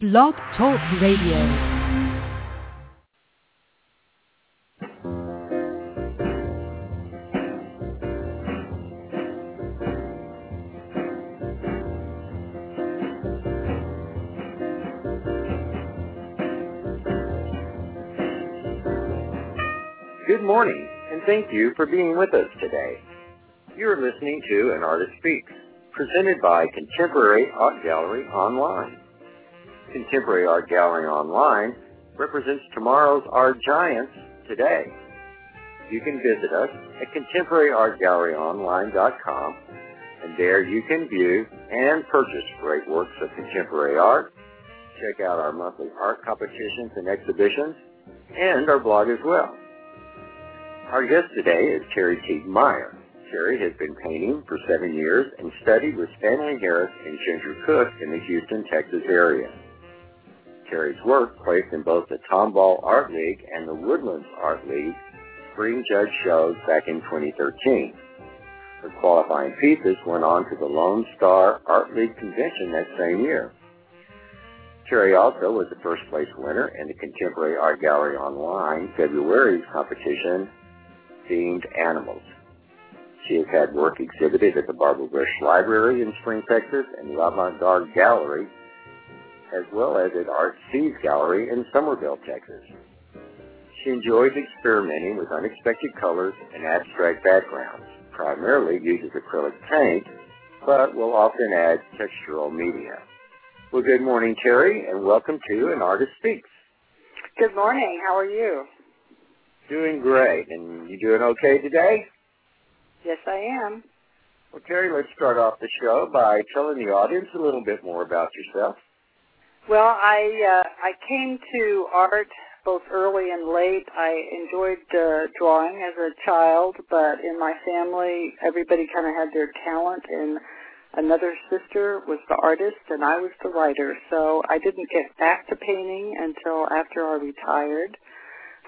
Blog Talk Radio. Good morning, and thank you for being with us today. You're listening to An Artist Speaks, presented by Contemporary Art Gallery Online. Contemporary Art Gallery Online represents tomorrow's art giants today. You can visit us at contemporaryartgalleryonline.com, and there you can view and purchase great works of contemporary art, check out our monthly art competitions and exhibitions, and our blog as well. Our guest today is Terry Teague Meyer. Terry has been painting for seven years and studied with Stanley Harris and Ginger Cook in the Houston, Texas area. Terry's work placed in both the Tomball Art League and the Woodlands Art League spring judge shows back in 2013. Her qualifying pieces went on to the Lone Star Art League convention that same year. Terry also was the first place winner in the Contemporary Art Gallery Online February's competition themed animals. She has had work exhibited at the Barbara Bush Library in Spring, Texas and the Avant Garden Gallery as well as at Art C's Gallery in Somerville, Texas. She enjoys experimenting with unexpected colors and abstract backgrounds, primarily uses acrylic paint, but will often add textural media. Well, good morning, Terry, and welcome to An Artist Speaks. Good morning. How are you? Doing great. And you doing okay today? Yes, I am. Well, Terry, let's start off the show by telling the audience a little bit more about yourself. Well, I uh, I came to art both early and late. I enjoyed uh, drawing as a child, but in my family, everybody kind of had their talent, and another sister was the artist, and I was the writer. So I didn't get back to painting until after I retired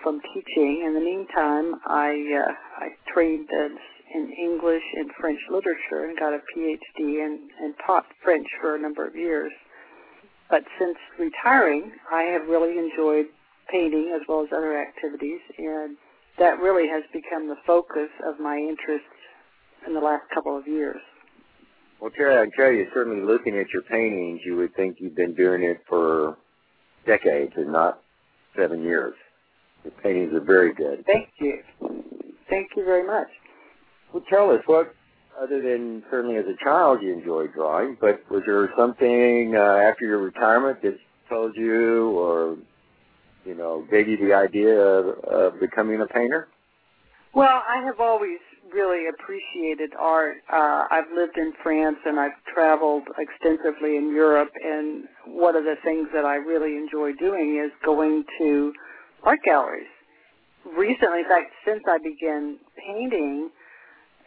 from teaching. In the meantime, I uh, I trained as in English and French literature and got a PhD and, and taught French for a number of years. But since retiring, I have really enjoyed painting as well as other activities, and that really has become the focus of my interest in the last couple of years. Well, Terry, I can tell you, certainly looking at your paintings, you would think you've been doing it for decades and not seven years. Your paintings are very good. Thank you. Thank you very much. Well, tell us what, other than certainly as a child you enjoyed drawing, but was there something uh, after your retirement that told you or, you know, gave you the idea of, of becoming a painter? Well, I have always really appreciated art. Uh, I've lived in France and I've traveled extensively in Europe, and one of the things that I really enjoy doing is going to art galleries. Recently, in fact, since I began painting,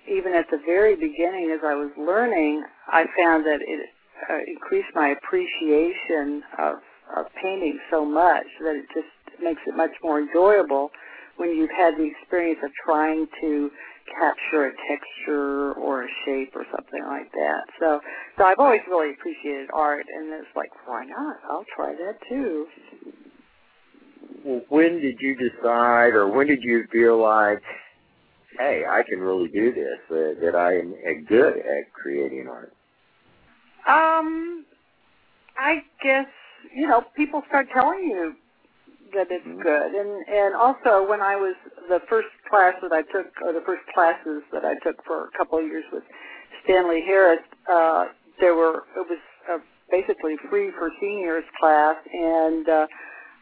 even at the very beginning as I was learning, I found that it uh, increased my appreciation of, of painting so much that it just makes it much more enjoyable when you've had the experience of trying to capture a texture or a shape or something like that. So, so I've always really appreciated art, and it's like, why not? I'll try that too. Well, when did you decide, or when did you feel like hey, I can really do this, uh, that I am good at creating art? Um, I guess, you know, people start telling you that it's mm-hmm. good. And, and also when I was, the first class that I took, or the first classes that I took for a couple of years with Stanley Harris, uh, there were, it was uh, basically free for seniors class and, uh,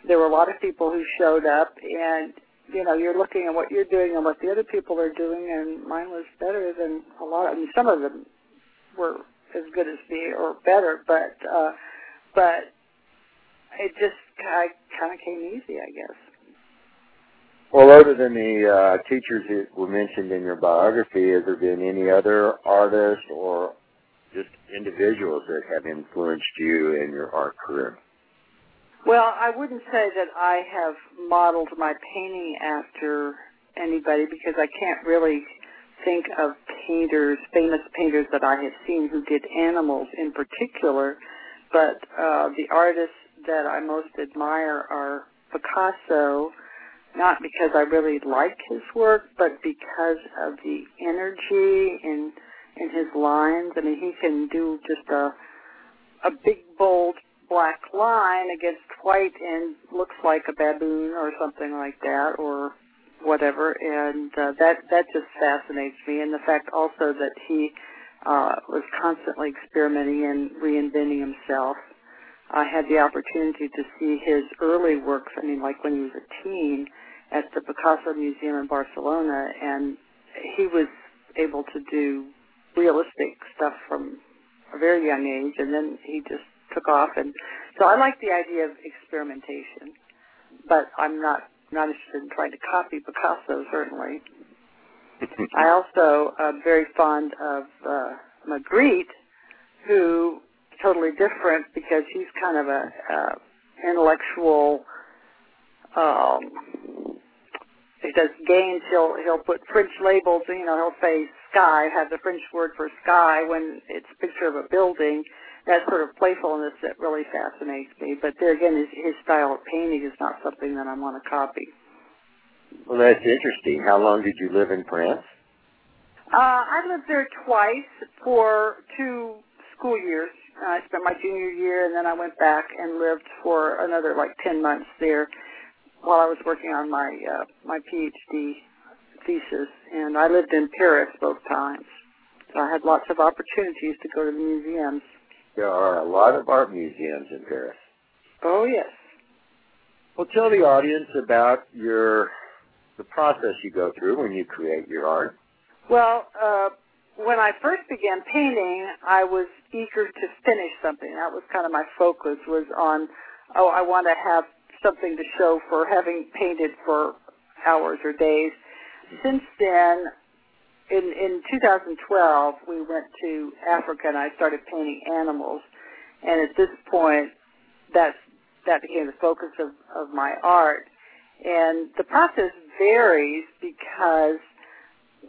there were a lot of people who showed up and you know, you're looking at what you're doing and what the other people are doing, and mine was better than a lot. I mean, some of them were as good as me or better, but uh, but it just kind of came easy, I guess. Well, other than the uh, teachers that were mentioned in your biography, has there been any other artists or just individuals that have influenced you in your art career? Well, I wouldn't say that I have modeled my painting after anybody because I can't really think of painters, famous painters that I have seen who did animals in particular, but uh, the artists that I most admire are Picasso, not because I really like his work, but because of the energy in in his lines. I mean, he can do just a a big bold black line against white and looks like a baboon or something like that, or whatever, and uh, that that just fascinates me. And the fact also that he uh, was constantly experimenting and reinventing himself. I had the opportunity to see his early works. I mean, like when he was a teen at the Picasso Museum in Barcelona, and he was able to do realistic stuff from a very young age, and then he just took off. And so I like the idea of experimentation, but I'm not not interested in trying to copy Picasso, certainly. I also am very fond of uh, Magritte, who totally different because he's kind of a uh, intellectual. Um, he does games. He'll he'll put French labels. You know, he'll say sky, have the French word for sky when it's a picture of a building. That sort of playfulness that really fascinates me. But there again, his, his style of painting is not something that I want to copy. Well, that's interesting. How long did you live in France? Uh, I lived there twice for two school years. Uh, I spent my junior year, and then I went back and lived for another like ten months there while I was working on my uh, my PhD thesis. And I lived in Paris both times, so I had lots of opportunities to go to the museums. There are a lot of art museums in Paris. Oh yes. Well, tell the audience about your the process you go through when you create your art. Well, uh, when I first began painting, I was eager to finish something. That was kind of my focus was on, oh, I want to have something to show for having painted for hours or days. Since then, in in 2012, we went to Africa and I started painting animals. And at this point, that's that became the focus of, of my art. And the process varies because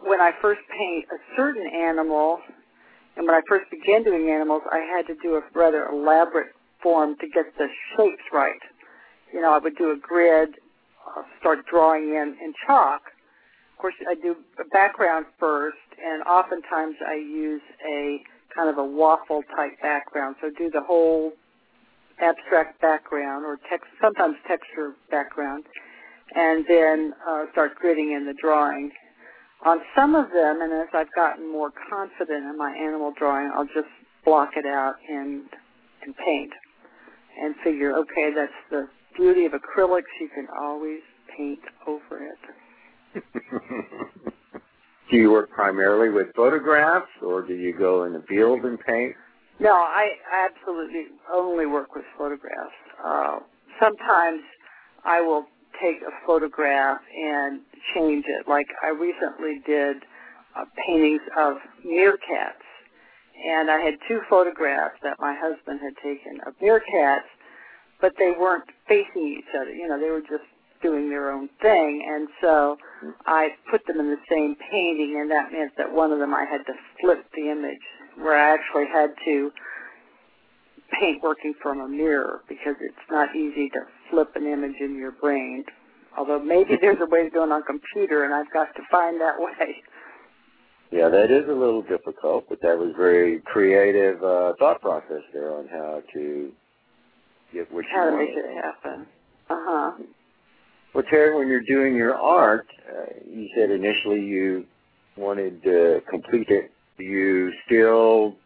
when I first paint a certain animal, and when I first began doing animals, I had to do a rather elaborate form to get the shapes right. You know, I would do a grid, uh, start drawing in in chalk. Course, I do a background first, and oftentimes I use a kind of a waffle type background. So do the whole abstract background or text, sometimes texture background, and then uh, start gridding in the drawing. On some of them, and as I've gotten more confident in my animal drawing, I'll just block it out and and paint and figure, okay, that's the beauty of acrylics. You can always paint over it. do you work primarily with photographs, or do you go in the field and paint? No, I absolutely only work with photographs. Uh, sometimes I will take a photograph and change it. Like I recently did uh, paintings of meerkats, and I had two photographs that my husband had taken of meerkats, but they weren't facing each other. You know, they were just doing their own thing, and so I put them in the same painting, and that meant that one of them I had to flip the image, where I actually had to paint working from a mirror because it's not easy to flip an image in your brain. Although maybe there's a way to do it on computer, and I've got to find that way. Yeah, that is a little difficult, but that was very creative uh, thought process there on how to get what how you to wanted. make it happen. Uh huh. Well, Terry, when you're doing your art, uh, you said initially you wanted to complete it. Do you still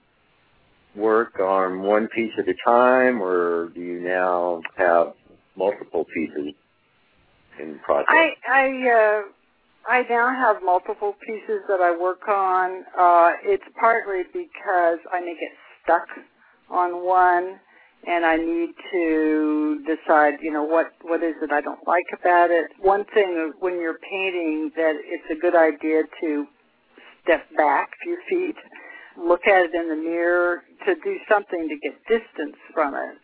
work on one piece at a time, or do you now have multiple pieces in process? I I uh, I now have multiple pieces that I work on. Uh, it's partly because I may get stuck on one, and I need to decide, you know, what what is it I don't like about it. One thing when you're painting that it's a good idea to step back a few feet, look at it in the mirror, to do something to get distance from it.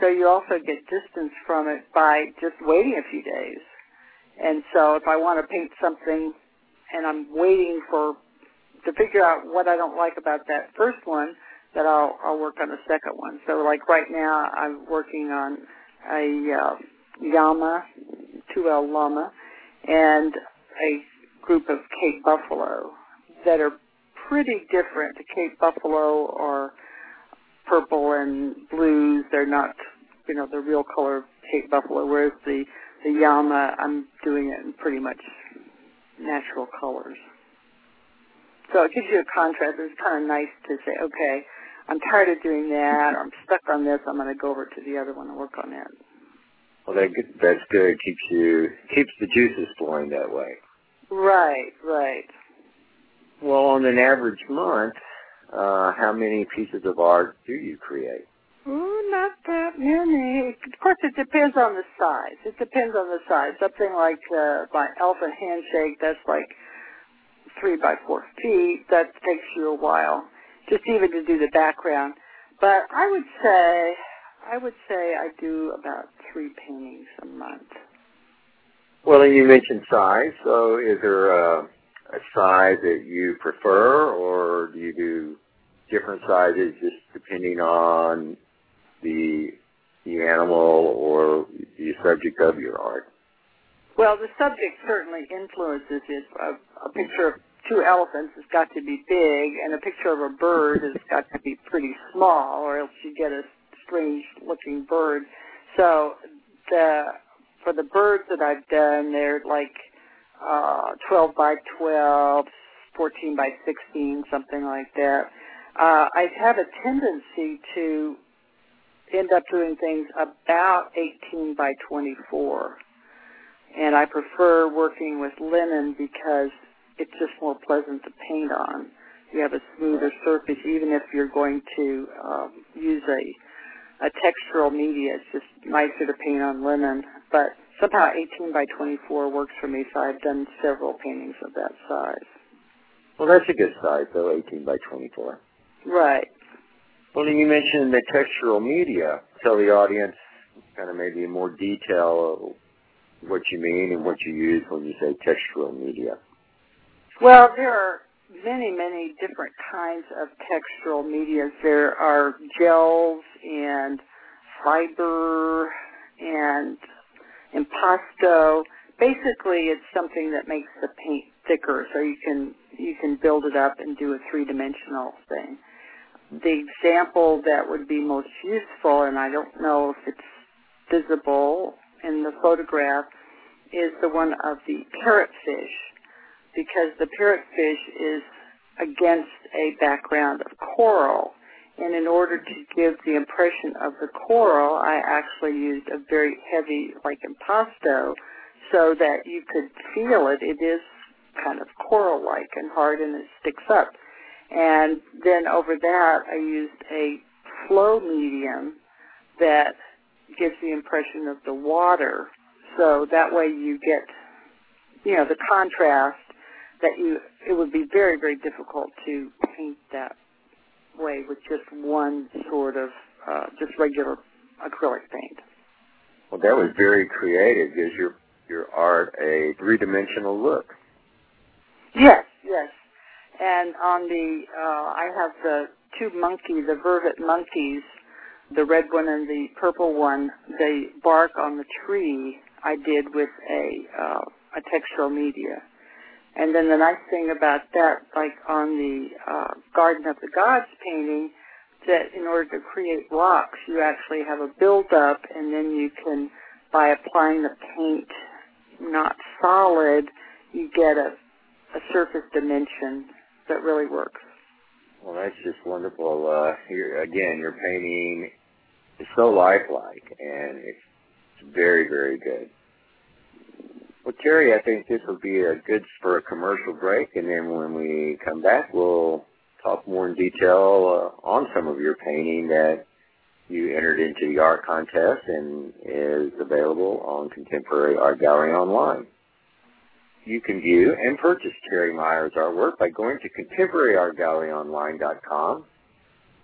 So you also get distance from it by just waiting a few days. And so if I want to paint something and I'm waiting for to figure out what I don't like about that first one, that I'll I'll work on the second one. So like right now I'm working on a uh, llama, 2L llama, and a group of Cape buffalo that are pretty different. The Cape buffalo are purple and blues. They're not, you know, the real color of Cape buffalo, whereas the the llama, I'm doing it in pretty much natural colors. So it gives you a contrast. It's kind of nice to say, okay, I'm tired of doing that, or I'm stuck on this. I'm going to go over to the other one and work on that. Well, that, that's good. Keeps you keeps the juices flowing that way. Right, right. Well, on an average month, uh, how many pieces of art do you create? Ooh, not that many. Of course, it depends on the size. It depends on the size. Something like uh, my elephant handshake, that's like three by four feet. That takes you a while, just even to do the background. But I would say, I would say I do about three paintings a month. Well, and you mentioned size. So, is there a, a size that you prefer, or do you do different sizes just depending on the the animal or the subject of your art? Well, the subject certainly influences it. A, a picture of two elephants has got to be big, and a picture of a bird has got to be pretty small, or else you get a strange-looking bird. So the for the birds that I've done, they're like uh, 12 by 12, 14 by 16, something like that. Uh, I have a tendency to end up doing things about 18 by 24. And I prefer working with linen because it's just more pleasant to paint on. You have a smoother surface, even if you're going to um, use a a textural media. It's just nicer to paint on linen. But somehow 18 by 24 works for me, so I've done several paintings of that size. Well, that's a good size, though, 18 by 24. Right. Well, you mentioned the textural media. Tell the audience kind of maybe in more detail of what you mean and what you use when you say textural media. Well, there are many, many different kinds of textural medias. There are gels and fiber and impasto. Basically, it's something that makes the paint thicker, so you can you can build it up and do a three-dimensional thing. The example that would be most useful, and I don't know if it's visible in the photograph, is the one of the parrotfish because the parrotfish is against a background of coral. And in order to give the impression of the coral, I actually used a very heavy, like impasto, so that you could feel it. It is kind of coral-like and hard, and it sticks up. And then over that, I used a flow medium that gives the impression of the water. So that way you get, you know, the contrast that you it would be very very difficult to paint that way with just one sort of uh, just regular acrylic paint. Well, that was very creative. Gives your your art a three dimensional look. Yes, yes. And on the uh, I have the two monkey, the vervet monkeys, the red one and the purple one. The bark on the tree I did with a uh, a textural media. And then the nice thing about that, like on the uh, Garden of the Gods painting, that in order to create rocks, you actually have a build-up, and then you can, by applying the paint not solid, you get a, a surface dimension that really works. Well, that's just wonderful. Uh, you're, again, your painting is so lifelike, and it's very, very good. Well, Terry, I think this will be a good for a commercial break, and then when we come back, we'll talk more in detail uh, on some of your painting that you entered into the art contest and is available on Contemporary Art Gallery online. You can view and purchase Terry Meyer's artwork by going to contemporaryartgalleryonline.com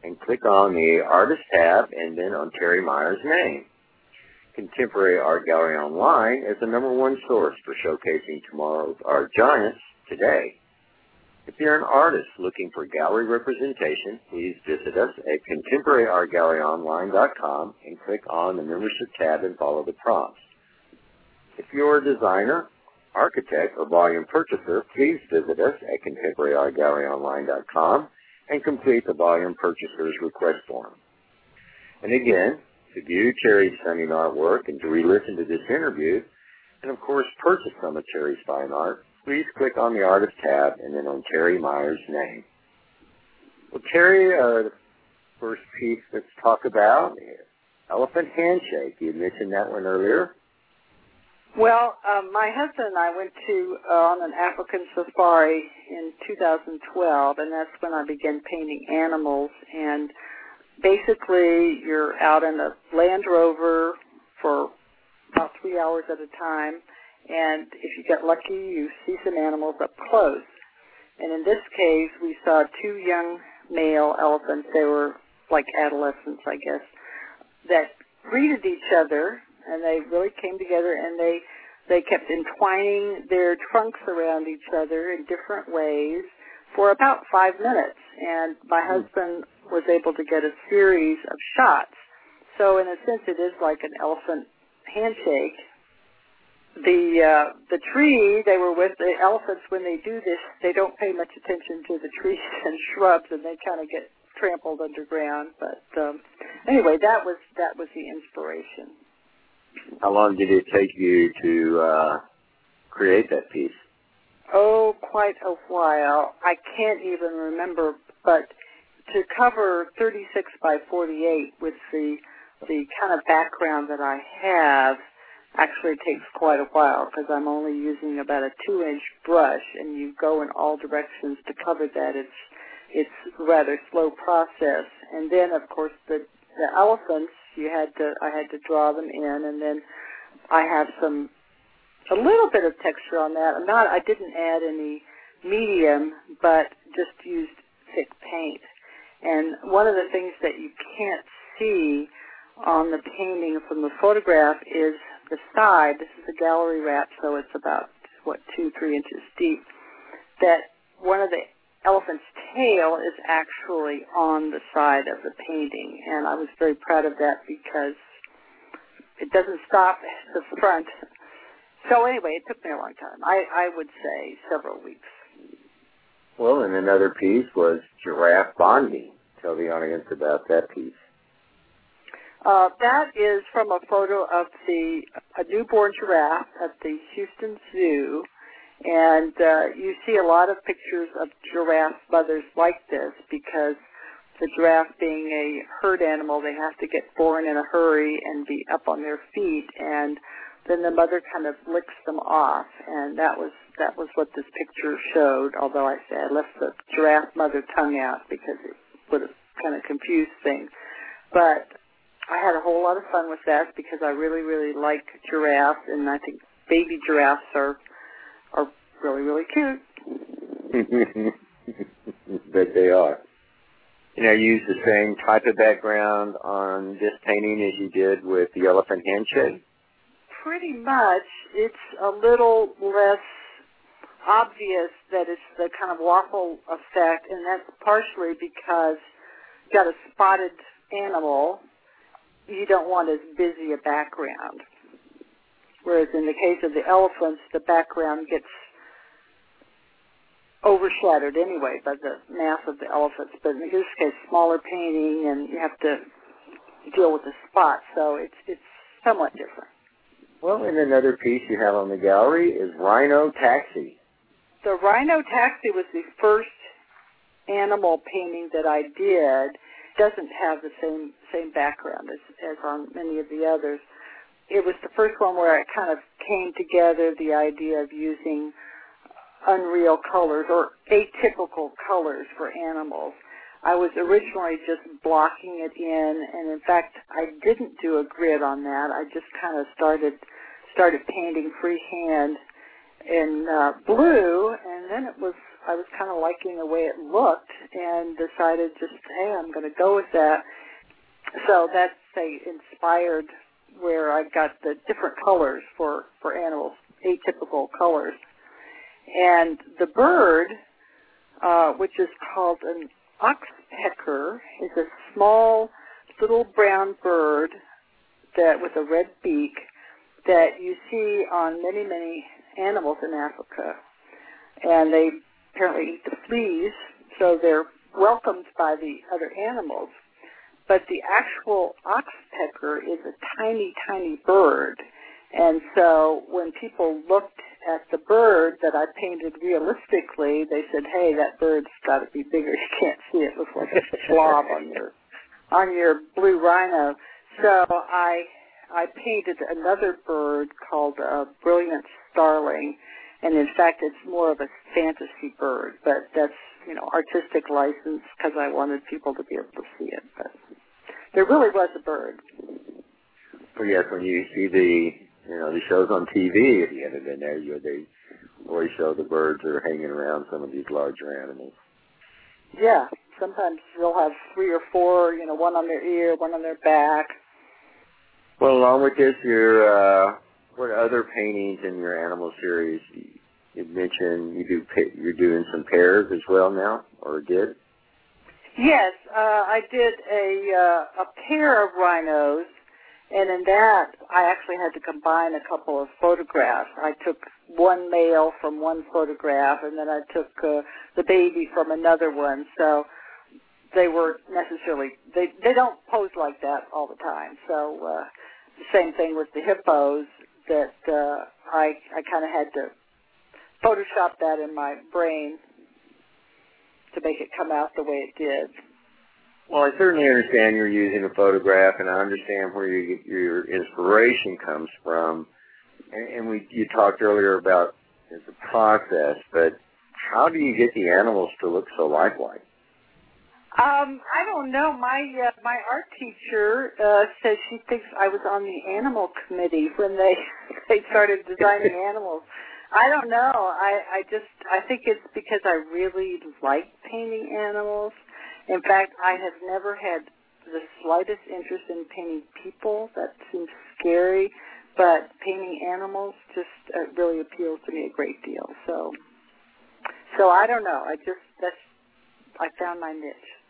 and click on the Artist tab and then on Terry Meyer's name. Contemporary Art Gallery Online is the number one source for showcasing tomorrow's art giants today. If you're an artist looking for gallery representation, please visit us at contemporaryartgalleryonline.com and click on the membership tab and follow the prompts. If you're a designer, architect, or volume purchaser, please visit us at contemporaryartgalleryonline.com and complete the volume purchaser's request form. And again, to view Terry's stunning artwork and to re-listen to this interview, and of course purchase some of Terry's fine art, please click on the Artist tab and then on Terry Meyer's name. Well, Terry, uh, the first piece let's talk about Elephant Handshake. You mentioned that one earlier. Well, um, my husband and I went to uh, on an African safari in 2012, and that's when I began painting animals. And basically, you're out in a Land Rover for about three hours at a time, and if you get lucky, you see some animals up close. And in this case, we saw two young male elephants. They were like adolescents, I guess, that greeted each other and they really came together and they they kept entwining their trunks around each other in different ways for about five minutes and my hmm. husband was able to get a series of shots so in a sense it is like an elephant handshake the uh the tree they were with the elephants when they do this they don't pay much attention to the trees and shrubs and they kind of get trampled underground but um anyway that was that was the inspiration how long did it take you to uh, create that piece? Oh, quite a while. I can't even remember, but to cover 36 by 48 with the the kind of background that I have actually takes quite a while because I'm only using about a two inch brush and you go in all directions to cover that. It's it's rather slow process. And then of course the the elephants you had to I had to draw them in and then I have some a little bit of texture on that. I'm not I didn't add any medium but just used thick paint. And one of the things that you can't see on the painting from the photograph is the side. This is a gallery wrap, so it's about what two, three inches deep. That one of the elephant's tail is actually on the side of the painting, and I was very proud of that because it doesn't stop at the front. So anyway, it took me a long time. I, I would say several weeks. Well, and another piece was giraffe bonding. Tell the audience about that piece. Uh, that is from a photo of the a newborn giraffe at the Houston Zoo, and uh, you see a lot of pictures of giraffe mothers like this because the giraffe being a herd animal, they have to get born in a hurry and be up on their feet, and then the mother kind of licks them off, and that was that was what this picture showed. Although I say I left the giraffe mother tongue out because it would have kind of confused things, but I had a whole lot of fun with that because I really, really like giraffes, and I think baby giraffes are are really, really cute. Bet they are. You know, use the same type of background on this painting as you did with the elephant handshake? Pretty much. It's a little less obvious that it's the kind of waffle effect, and that's partially because you've got a spotted animal. You don't want as busy a background. Whereas in the case of the elephants, the background gets overshadowed anyway by the mass of the elephants. But in this case, smaller painting, and you have to deal with the spot, so it's it's somewhat different. Well, and another piece you have on the gallery is Rhino Taxi. The Rhino Taxi was the first animal painting that I did. Doesn't have the same same background as as on many of the others. It was the first one where it kind of came together the idea of using unreal colors or atypical colors for animals. I was originally just blocking it in, and in fact, I didn't do a grid on that. I just kind of started started painting freehand in uh, blue, and then it was I was kind of liking the way it looked, and decided just hey, I'm going to go with that. So that's say inspired where I got the different colors for for animals, atypical colors. And the bird, uh, which is called an oxpecker. is a small little brown bird that with a red beak that you see on many, many animals in Africa. And they apparently eat the fleas, so they're welcomed by the other animals. But the actual oxpecker is a tiny, tiny bird. And so when people looked at the bird that I painted realistically, they said, "Hey, that bird's got to be bigger. You can't see it. it looks like a slob on your on your blue rhino." So I I painted another bird called a brilliant starling, and in fact, it's more of a fantasy bird, but that's you know artistic license because I wanted people to be able to see it. But there really was a bird. Well, yes, when you see the you know the shows on TV at the end of the day, you they always show the birds are hanging around some of these larger animals. Yeah, sometimes they'll have three or four, you know, one on their ear, one on their back. Well, along with this, your uh, what other paintings in your animal series? You mentioned you do you're doing some pairs as well now, or did? Yes, uh, I did a uh, a pair of rhinos, and in that I actually had to combine a couple of photographs. I took one male from one photograph, and then I took uh, the baby from another one. So they were necessarily they they don't pose like that all the time. So uh, the same thing with the hippos that uh, I I kind of had to Photoshop that in my brain to make it come out the way it did. Well, I certainly understand you're using a photograph, and I understand where you, your inspiration comes from. And, and we you talked earlier about the process, but how do you get the animals to look so lifelike? Um, I don't know. My uh, my art teacher uh, says she thinks I was on the animal committee when they they started designing animals. I don't know. I I just I think it's because I really like painting animals. In fact, I have never had the slightest interest in painting people. That seems scary, but painting animals just uh, really appeals to me a great deal. So, so I don't know. I just that's I found my niche.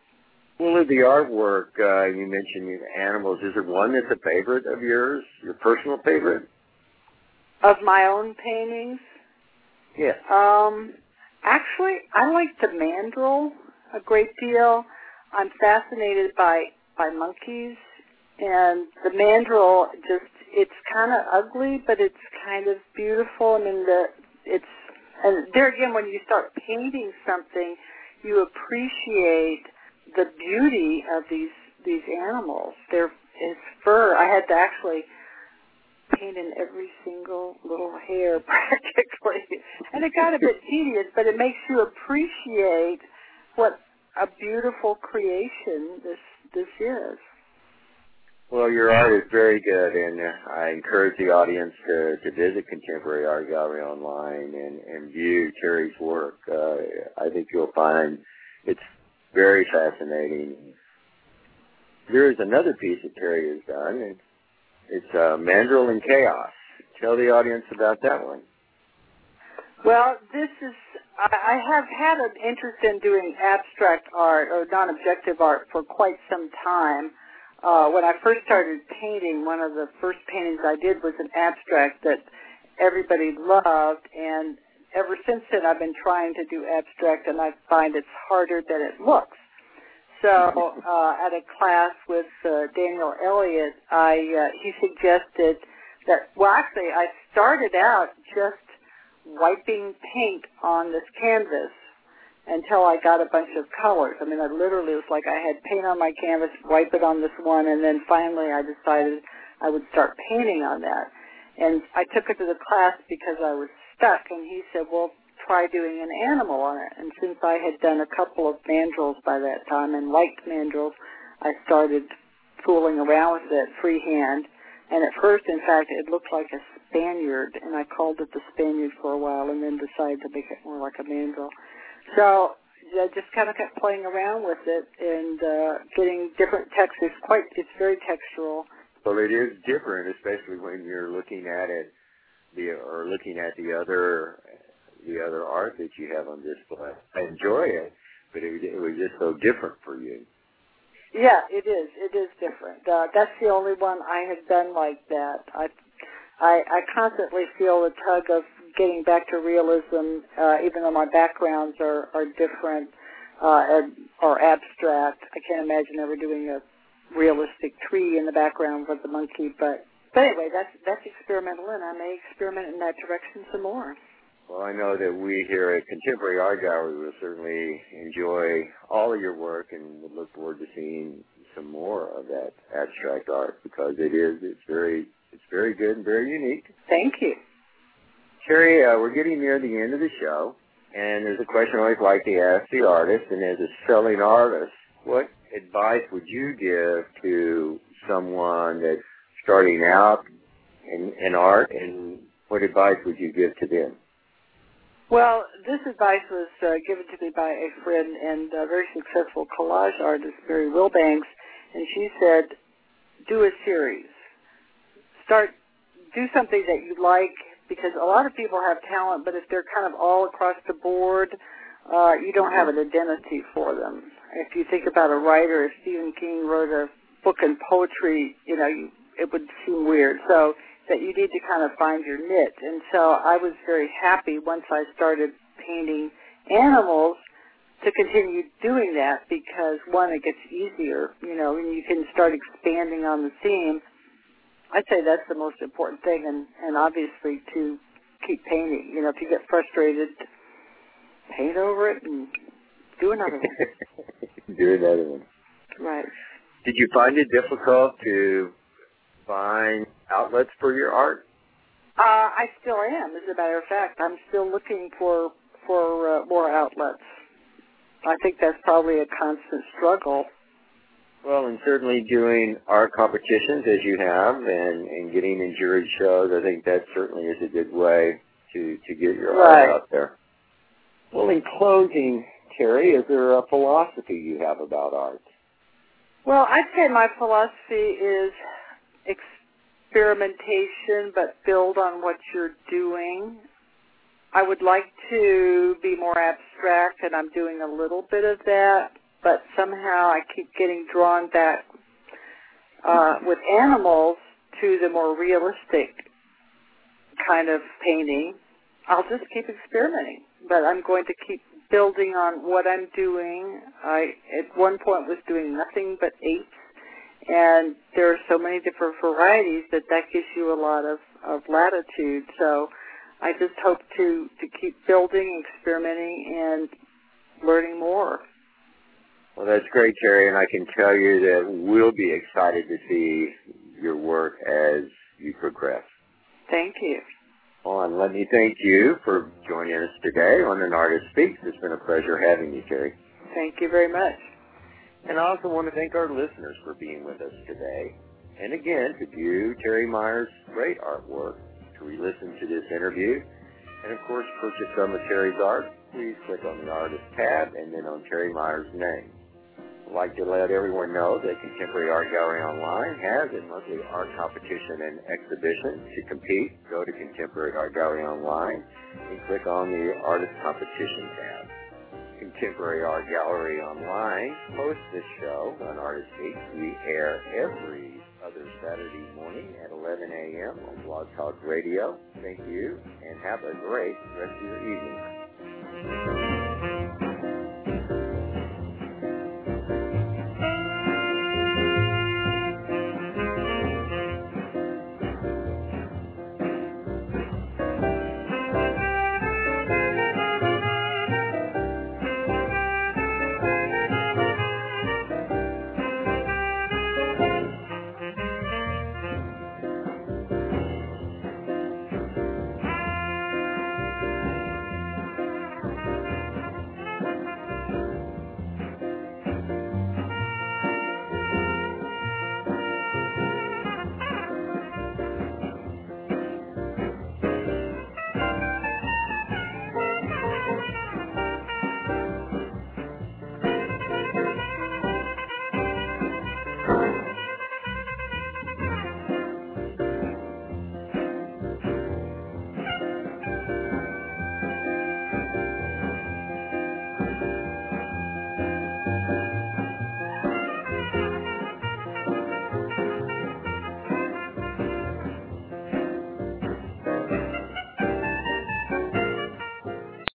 Well, with the artwork, uh, you mentioned animals. Is there one that's a favorite of yours? Your personal favorite? Of my own paintings? Yeah. Um, actually, I like the mandrill a great deal. I'm fascinated by by monkeys, and the mandrill just it's kind of ugly, but it's kind of beautiful. I mean, the it's and there again, when you start painting something, you appreciate the beauty of these these animals. Their his fur. I had to actually paint in every single little hair practically. And it got a bit tedious, but it makes you appreciate what a beautiful creation this this is. Well, your art is very good, and I encourage the audience to, to visit Contemporary Art Gallery online and, and view Terry's work. Uh, I think you'll find it's very fascinating. There is another piece that Terry has done, and it's uh, Mandrill in Chaos. Tell the audience about that one. Well, this is, I have had an interest in doing abstract art or non-objective art for quite some time. Uh, when I first started painting, one of the first paintings I did was an abstract that everybody loved, and ever since then I've been trying to do abstract, and I find it's harder than it looks. So uh, at a class with uh, Daniel Elliott, I uh, he suggested that well, actually, I started out just wiping paint on this canvas until I got a bunch of colors. I mean, I literally was like I had paint on my canvas, wipe it on this one, and then finally I decided I would start painting on that. And I took it to the class because I was stuck, and he said, well, try doing an animal on it. And since I had done a couple of mandrills by that time and liked mandrills, I started fooling around with it freehand. And at first, in fact, it looked like a Spaniard, and I called it the Spaniard for a while and then decided to make it more like a mandrill. So I just kind of kept playing around with it and uh, getting different textures. Quite, it's very textural. Well, it is different, especially when you're looking at it, the or looking at the other the other art that you have on display. I enjoy it, but it, it was just so different for you. Yeah, it is. It is different. Uh, that's the only one I have done like that. I, I, I constantly feel the tug of getting back to realism, uh, even though my backgrounds are are different uh, and, or abstract. I can't imagine ever doing a realistic tree in the background with the monkey, but but anyway, that's that's experimental, and I may experiment in that direction some more. Well, I know that we here at Contemporary Art Gallery will certainly enjoy all of your work and would look forward to seeing some more of that abstract art because it is it's very it's very good and very unique. Thank you. Terry, uh, we're getting near the end of the show, and there's a question I always like to ask the artist, and as a selling artist, what advice would you give to someone that's starting out in, in art, and what advice would you give to them? Well, this advice was uh, given to me by a friend and a very successful collage artist, Mary Wilbanks, and she said, do a series. Start, do something that you like, because a lot of people have talent, but if they're kind of all across the board, uh, you don't have an identity for them. If you think about a writer, if Stephen King wrote a book in poetry, you know, you, it would seem weird. So that you need to kind of find your niche. And so I was very happy once I started painting animals to continue doing that because one, it gets easier, you know, and you can start expanding on the theme. I'd say that's the most important thing, and, and obviously to keep painting. You know, if you get frustrated, paint over it and do another one. do another one. Right. Did you find it difficult to find outlets for your art? Uh, I still am. As a matter of fact, I'm still looking for for uh, more outlets. I think that's probably a constant struggle. Well, and certainly doing art competitions as you have, and and getting in jury shows, I think that certainly is a good way to to get your right. art out there. Well, in closing, Terry, is there a philosophy you have about art? Well, I'd say my philosophy is experimentation, but build on what you're doing. I would like to be more abstract, and I'm doing a little bit of that, but somehow I keep getting drawn back uh, with animals to the more realistic kind of painting. I'll just keep experimenting, but I'm going to keep building on what I'm doing. I at one point was doing nothing but apes and there are so many different varieties that that gives you a lot of, of latitude. So I just hope to, to keep building, experimenting, and learning more. Well, that's great, Terry, and I can tell you that we'll be excited to see your work as you progress. Thank you. Well, and let me thank you for joining us today on An Artist Speaks. It's been a pleasure having you, Terry. Thank you very much. And I also want to thank our listeners for being with us today. And again, to view Terry Meyer's great artwork, to re-listen to this interview, and of course purchase some of Terry's art, please click on the Artist tab and then on Terry Meyer's name. I'd like to let everyone know that Contemporary Art Gallery Online has a monthly art competition and exhibition. To compete, go to Contemporary Art Gallery Online and click on the Artist Competition tab. Contemporary Art Gallery Online hosts this show on Artist Speaks. We air every other Saturday morning at 11 a.m. on Blog Talk Radio. Thank you, and have a great rest of your evening.